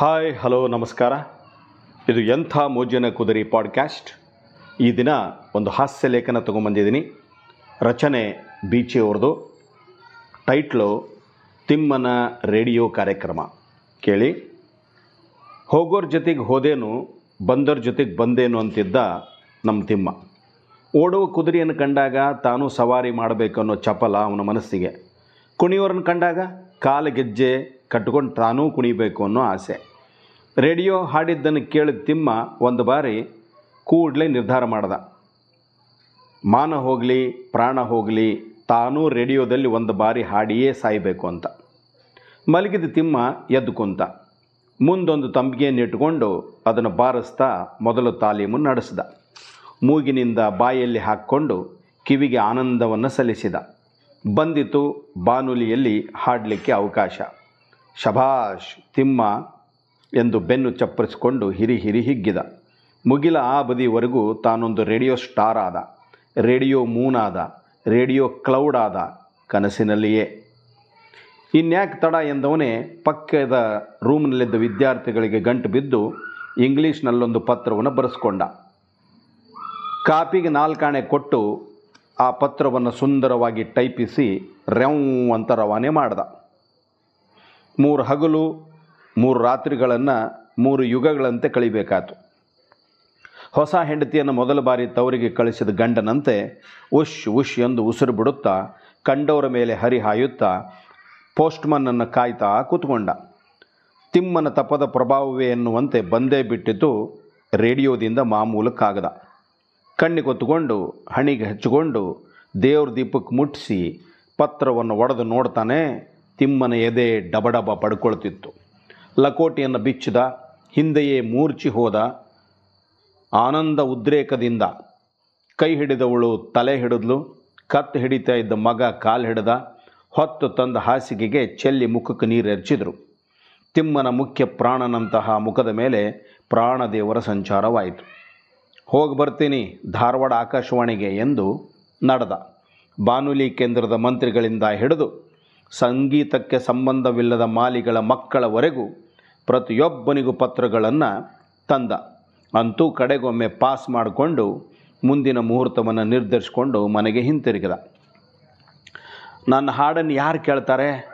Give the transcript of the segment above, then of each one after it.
Hi, hello, ನಮಸ್ಕಾರ. ಇದು ಎಂಥ ಮೋಜಿನ ಕುದುರಿ ಪಾಡ್ಕ್ಯಾಸ್ಟ್. ಈ ದಿನ ಒಂದು ಹಾಸ್ಯ ಲೇಖನ ತೊಗೊಂಬಂದಿದ್ದೀನಿ. ರಚನೆ ಬೀಚಿ ಅವ್ರದ್ದು. ಟೈಟ್ಲು, ತಿಮ್ಮನ ರೇಡಿಯೋ ಕಾರ್ಯಕ್ರಮ. ಕೇಳಿ. ಹೋಗೋರ ಜೊತೆಗೆ ಹೋದೇನು, ಬಂದೋರ್ ಜೊತೆಗೆ ಬಂದೇನು ಅಂತಿದ್ದ ನಮ್ಮ ತಿಮ್ಮ. ಓಡುವ ಕುದುರೆಯನ್ನು ಕಂಡಾಗ ತಾನು ಸವಾರಿ ಮಾಡಬೇಕು ಅನ್ನೋ ಚಪಲ ಅವನ ಮನಸ್ಸಿಗೆ. ಕುಣಿಯೋರನ್ನು ಕಂಡಾಗ ಕಾಲು ಗೆಜ್ಜೆ ಕಟ್ಕೊಂಡು ತಾನೂ ಕುಣಿಬೇಕು ಅನ್ನೋ ಆಸೆ. ರೇಡಿಯೋ ಹಾಡಿದ್ದನ್ನು ಕೇಳಿದ ತಿಮ್ಮ ಒಂದು ಬಾರಿ ಕೂಡಲೇ ನಿರ್ಧಾರ ಮಾಡ್ದ. ಮಾನ ಹೋಗಲಿ, ಪ್ರಾಣ ಹೋಗಲಿ, ತಾನೂ ರೇಡಿಯೋದಲ್ಲಿ ಒಂದು ಬಾರಿ ಹಾಡಿಯೇ ಸಾಯಬೇಕು ಅಂತ. ಮಲಗಿದ ತಿಮ್ಮ ಎದ್ದು ಕುಂತ. ಮುಂದೊಂದು ತಂಬಿಗೆಯನ್ನು ಇಟ್ಕೊಂಡು ಅದನ್ನು ಬಾರಿಸ್ತಾ ಮೊದಲು ತಾಲೀಮು ನಡೆಸಿದ. ಮೂಗಿನಿಂದ ಬಾಯಲ್ಲಿ ಹಾಕ್ಕೊಂಡು ಕಿವಿಗೆ ಆನಂದವನ್ನು ಸಲ್ಲಿಸಿದ. ಬಂದಿತು ಬಾನುಲಿಯಲ್ಲಿ ಹಾಡಲಿಕ್ಕೆ ಅವಕಾಶ. ಶಭಾಷ್, ತಿಮ್ಮ ಎಂದು ಬೆನ್ನು ಚಪ್ಪರಿಸಿಕೊಂಡು ಹಿರಿ ಹಿರಿ ಹಿಗ್ಗಿದ. ಮುಗಿಲ ಆ ಬದಿವರೆಗೂ ತಾನೊಂದು ರೇಡಿಯೋ ಸ್ಟಾರ್ ಆದ. ರೇಡಿಯೋ ಮೂನ್ ಆದ. ರೇಡಿಯೋ ಕ್ಲೌಡ್ ಆದ ಕನಸಿನಲ್ಲಿಯೇ. ಇನ್ಯಾಕೆ ತಡ ಎಂದವನೇ ಪಕ್ಕದ ರೂಮ್ನಲ್ಲಿದ್ದ ವಿದ್ಯಾರ್ಥಿಗಳಿಗೆ ಗಂಟು ಬಿದ್ದು ಇಂಗ್ಲೀಷ್ನಲ್ಲೊಂದು ಪತ್ರವನ್ನು ಬರೆಸ್ಕೊಂಡ. ಕಾಪಿಗೆ ನಾಲ್ಕಾಣೆ ಕೊಟ್ಟು ಆ ಪತ್ರವನ್ನು ಸುಂದರವಾಗಿ ಟೈಪಿಸಿ ರೆವ್ ಅಂತ ರವಾನೆ ಮಾಡ್ದ. ಮೂರು ಹಗಲು ಮೂರು ರಾತ್ರಿಗಳನ್ನು ಮೂರು ಯುಗಗಳಂತೆ ಕಳಿಬೇಕಾತು. ಹೊಸ ಹೆಂಡತಿಯನ್ನು ಮೊದಲ ಬಾರಿ ತವರಿಗೆ ಕಳಿಸಿದ ಗಂಡನಂತೆ ಉಶ್ ಉಶ್ ಎಂದು ಉಸಿರು ಬಿಡುತ್ತಾ ಕಂಡವರ ಮೇಲೆ ಹರಿಹಾಯುತ್ತಾ ಪೋಸ್ಟ್ಮನ್ನನ್ನು ಕಾಯ್ತಾ ಕೂತ್ಕೊಂಡ. ತಿಮ್ಮನ ತಪದ ಪ್ರಭಾವವೇ ಎನ್ನುವಂತೆ ಬಂದೇ ಬಿಟ್ಟಿತು ರೇಡಿಯೋದಿಂದ ಮಾಮೂಲು ಕಾಗದ ಕಣ್ಣಿಗೆ ಹೊತ್ತುಕೊಂಡು ಹಣಿಗೆ ಹಚ್ಚಿಕೊಂಡು ದೇವ್ರ ದೀಪಕ್ಕೆ ಮುಟ್ಟಿಸಿ ಪತ್ರವನ್ನು ಒಡೆದು ನೋಡ್ತಾನೆ ತಿಮ್ಮನ ಎದೆ ಡಬಡಬ ಪಡ್ಕೊಳ್ತಿತ್ತು. ಲಕೋಟಿಯನ್ನು ಬಿಚ್ಚಿದ, ಹಿಂದೆಯೇ ಮೂರ್ಛಿ ಹೋದ, ಆನಂದ ಉದ್ರೇಕದಿಂದ ಕೈ ಹಿಡಿದವಳು, ತಲೆ ಹಿಡಿದ್ಲು ಕತ್ತು ಹಿಡಿತಾ ಇದ್ದ ಮಗ ಕಾಲು ಹಿಡಿದ, ಹೊತ್ತು ತಂದ ಹಾಸಿಗೆಗೆ ಚೆಲ್ಲಿ ಮುಖಕ್ಕೆ ನೀರು ಎರಚಿದರು ತಿಮ್ಮನ ಮುಖ್ಯ ಪ್ರಾಣನಂತಹ ಮುಖದ ಮೇಲೆ ಪ್ರಾಣದೇವರ ಸಂಚಾರವಾಯಿತು. ಹೋಗಿ ಬರ್ತೀನಿ ಧಾರವಾಡ ಆಕಾಶವಾಣಿಗೆ ಎಂದು ನಡೆದ. ಬಾನುಲಿ ಕೇಂದ್ರದ ಮಂತ್ರಿಗಳಿಂದ ಹಿಡಿದು ಸಂಗೀತಕ್ಕೆ ಸಂಬಂಧವಿಲ್ಲದ ಮಾಲಿಗಳ ಮಕ್ಕಳವರೆಗೂ ಪ್ರತಿಯೊಬ್ಬನಿಗೂ ಪತ್ರಗಳನ್ನು ತಂದ. ಅಂತೂ ಕಡೆಗೊಮ್ಮೆ ಪಾಸ್ ಮಾಡಿಕೊಂಡು ಮುಂದಿನ ಮುಹೂರ್ತವನ್ನು ನಿರ್ಧರಿಸಿಕೊಂಡು ಮನೆಗೆ ಹಿಂತಿರುಗಿದ. ನನ್ನ ಹಾಡನ್ನು ಯಾರು ಕೇಳ್ತಾರೆ?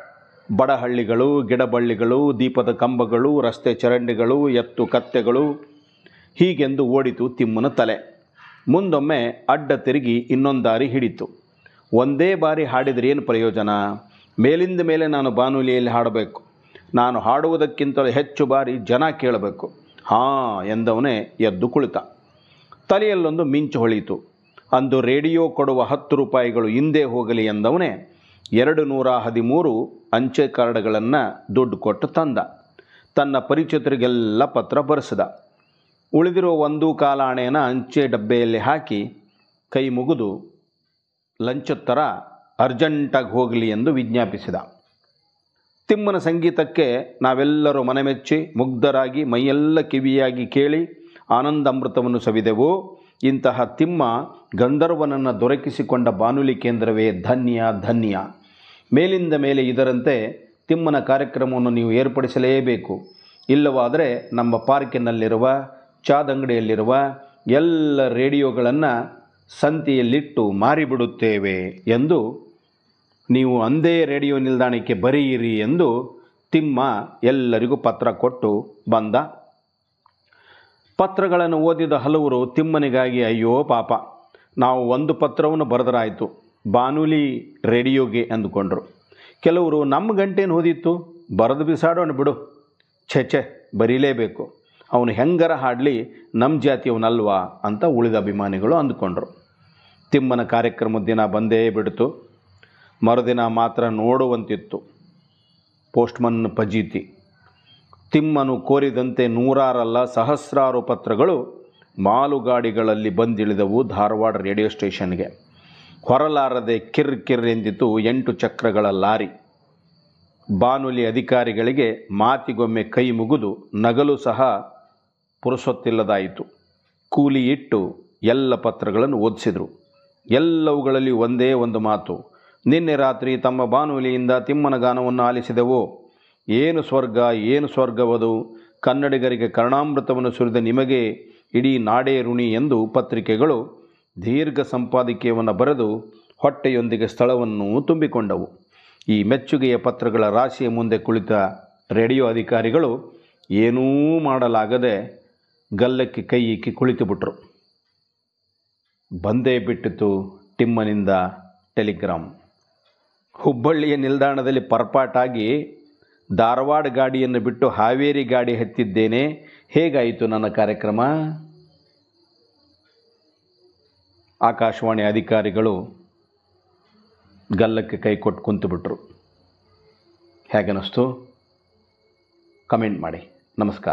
ಬಡಹಳ್ಳಿಗಳು, ಗಿಡಬಳ್ಳಿಗಳು, ದೀಪದ ಕಂಬಗಳು, ರಸ್ತೆ ಚರಂಡಿಗಳು, ಎತ್ತು ಕತ್ತೆಗಳು. ಹೀಗೆಂದು ಓಡಿತು ತಿಮ್ಮನ ತಲೆ. ಮುಂದೊಮ್ಮೆ ಅಡ್ಡ ತಿರುಗಿ ಇನ್ನೊಂದು ದಾರಿ ಹಿಡಿತು ಒಂದೇ ಬಾರಿ ಹಾಡಿದರೆ ಏನು ಪ್ರಯೋಜನ? ಮೇಲಿಂದ ಮೇಲೆ ನಾನು ಬಾನುಲಿಯಲ್ಲಿ ಹಾಡಬೇಕು. ನಾನು ಹಾಡುವುದಕ್ಕಿಂತಲೂ ಹೆಚ್ಚು ಬಾರಿ ಜನ ಕೇಳಬೇಕು. ಹಾಂ ಎಂದವನೇ ಎದ್ದು ಕುಳಿತ. ತಲೆಯಲ್ಲೊಂದು ಮಿಂಚು ಹೊಳೆಯಿತು. ಅಂದು ರೇಡಿಯೋ ಕೊಡುವ ಹತ್ತು ರೂಪಾಯಿಗಳು ಹಿಂದೆ ಹೋಗಲಿ ಎಂದವನೇ ಎರಡು ನೂರ ಹದಿಮೂರು ಅಂಚೆ ಕಾರ್ಡ್ಗಳನ್ನು ದುಡ್ಡು ಕೊಟ್ಟು ತಂದ. ತನ್ನ ಪರಿಚಿತರಿಗೆಲ್ಲ ಪತ್ರ ಬರೆಸಿದ. ಉಳಿದಿರೋ ಒಂದು ಕಾಲಾಣೆಯನ್ನು ಅಂಚೆ ಡಬ್ಬೆಯಲ್ಲಿ ಹಾಕಿ ಕೈ ಮುಗಿದು ಲಂಚದ ಥರ ಅರ್ಜೆಂಟಾಗಿ ಹೋಗಲಿ ಎಂದು ವಿಜ್ಞಾಪಿಸಿದ. ತಿಮ್ಮನ ಸಂಗೀತಕ್ಕೆ ನಾವೆಲ್ಲರೂ ಮನಮೆಚ್ಚಿ ಮುಗ್ಧರಾಗಿ ಮೈಯೆಲ್ಲ ಕಿವಿಯಾಗಿ ಕೇಳಿ ಆನಂದ ಅಮೃತವನ್ನು ಸವಿದೆವು. ಇಂತಹ ತಿಮ್ಮ ಗಂಧರ್ವನನ್ನು ದೊರಕಿಸಿಕೊಂಡ ಬಾನುಲಿ ಕೇಂದ್ರವೇ ಧನ್ಯ ಧನ್ಯ. ಮೇಲಿಂದ ಮೇಲೆ ಇದರಂತೆ ತಿಮ್ಮನ ಕಾರ್ಯಕ್ರಮವನ್ನು ನೀವು ಏರ್ಪಡಿಸಲೇಬೇಕು. ಇಲ್ಲವಾದರೆ ನಮ್ಮ ಪಾರ್ಕಿನಲ್ಲಿರುವ, ಚಾದಂಗಡಿಯಲ್ಲಿರುವ ಎಲ್ಲ ರೇಡಿಯೋಗಳನ್ನು ಸಂತಿಯಲ್ಲಿಟ್ಟು ಮಾರಿಬಿಡುತ್ತೇವೆ ಎಂದು ನೀವು ಅಂದೇ ರೇಡಿಯೋ ನಿಲ್ದಾಣಕ್ಕೆ ಬರೆಯಿರಿ ಎಂದು ತಿಮ್ಮ ಎಲ್ಲರಿಗೂ ಪತ್ರ ಕೊಟ್ಟು ಬಂದ. ಪತ್ರಗಳನ್ನು ಓದಿದ ಹಲವರು ತಿಮ್ಮನಿಗಾಗಿ, ಅಯ್ಯೋ ಪಾಪ, ನಾವು ಒಂದು ಪತ್ರವನ್ನು ಬರೆದರಾಯಿತು, ಬಾನುಲಿ ರೇಡಿಯೋಗೆ ಅಂದುಕೊಂಡರು. ಕೆಲವರು, ನಮ್ಮ ಗಂಟೇನು ಓದಿತ್ತು? ಬರೆದು ಬಿಸಾಡೋಣ ಬಿಡು. ಛೆ ಛೆ, ಬರೀಲೇಬೇಕು. ಅವನು ಹೆಂಗರ ಹಾಡಲಿ, ನಮ್ಮ ಜಾತಿಯವನಲ್ವಾ? ಅಂತ ಉಳಿದ ಅಭಿಮಾನಿಗಳು ಅಂದುಕೊಂಡರು. ತಿಮ್ಮನ ಕಾರ್ಯಕ್ರಮದ ದಿನ ಬಂದೇ ಬಿಡ್ತು. ಮರುದಿನ ಮಾತ್ರ ನೋಡುವಂತಿತ್ತು. ಪೋಸ್ಟ್ಮನ್ ಪಜೀತಿ. ತಿಮ್ಮನು ಕೋರಿದಂತೆ ನೂರಾರಲ್ಲ ಸಹಸ್ರಾರು ಪತ್ರಗಳು ಮಾಲುಗಾಡಿಗಳಲ್ಲಿ ಬಂದಿಳಿದವು ಧಾರವಾಡ ರೇಡಿಯೋ ಸ್ಟೇಷನ್ಗೆ. ಹೊರಲಾರದೆ ಕಿರ್ ಕಿರ್ ಎಂದಿತು ಎಂಟು ಚಕ್ರಗಳ ಲಾರಿ. ಬಾನುಲಿ ಅಧಿಕಾರಿಗಳಿಗೆ ಮಾತಿಗೊಮ್ಮೆ ಕೈ ಮುಗಿದು ನಗಲು ಸಹ ಪುರುಸೊತ್ತಿಲ್ಲದಾಯಿತು. ಕೂಲಿ ಇಟ್ಟು ಎಲ್ಲ ಪತ್ರಗಳನ್ನು ಓದಿಸಿದರು. ಎಲ್ಲವುಗಳಲ್ಲಿ ಒಂದೇ ಒಂದು ಮಾತು ನಿನ್ನೆ ರಾತ್ರಿ ತಮ್ಮ ಬಾನುಲಿಯಿಂದ ತಿಮ್ಮನ ಗಾನವನ್ನು ಆಲಿಸಿದೆವು. ಏನು ಸ್ವರ್ಗ, ಏನು ಸ್ವರ್ಗವದು? ಕನ್ನಡಿಗರಿಗೆ ಕರ್ಣಾಮೃತವನ್ನು ಸುರಿದ ನಿಮಗೆ ಇಡೀ ನಾಡೇ ಋಣಿ ಎಂದು ಪತ್ರಿಕೆಗಳು ದೀರ್ಘ ಸಂಪಾದಕೀಯವನ್ನು ಬರೆದು ಹೊಟ್ಟೆಯೊಂದಿಗೆ ಸ್ಥಳವನ್ನು ತುಂಬಿಕೊಂಡವು. ಈ ಮೆಚ್ಚುಗೆಯ ಪತ್ರಗಳ ರಾಶಿಯ ಮುಂದೆ ಕುಳಿತ ರೇಡಿಯೋ ಅಧಿಕಾರಿಗಳು ಏನೂ ಮಾಡಲಾಗದೆ ಗಲ್ಲಕ್ಕೆ ಕೈ ಇಕ್ಕಿ ಕುಳಿತುಬಿಟ್ರು. ಬಂದೇ ಬಿಟ್ಟಿತು ಟಿಮ್ಮನಿಂದ ಟೆಲಿಗ್ರಾಮ್. ಹುಬ್ಬಳ್ಳಿಯ ನಿಲ್ದಾಣದಲ್ಲಿ ಪರ್ಪಾಟಾಗಿ ಧಾರವಾಡ ಗಾಡಿಯನ್ನು ಬಿಟ್ಟು ಹಾವೇರಿ ಗಾಡಿ ಹತ್ತಿದ್ದೇನೆ. ಹೇಗಾಯಿತು ನನ್ನ ಕಾರ್ಯಕ್ರಮ? ಆಕಾಶವಾಣಿ ಅಧಿಕಾರಿಗಳು ಗಲ್ಲಕ್ಕೆ ಕೈ ಕೊಟ್ಟು ಕುಂತುಬಿಟ್ರು ಹೇಗನ್ನಿಸ್ತು ಕಮೆಂಟ್ ಮಾಡಿ. ನಮಸ್ಕಾರ.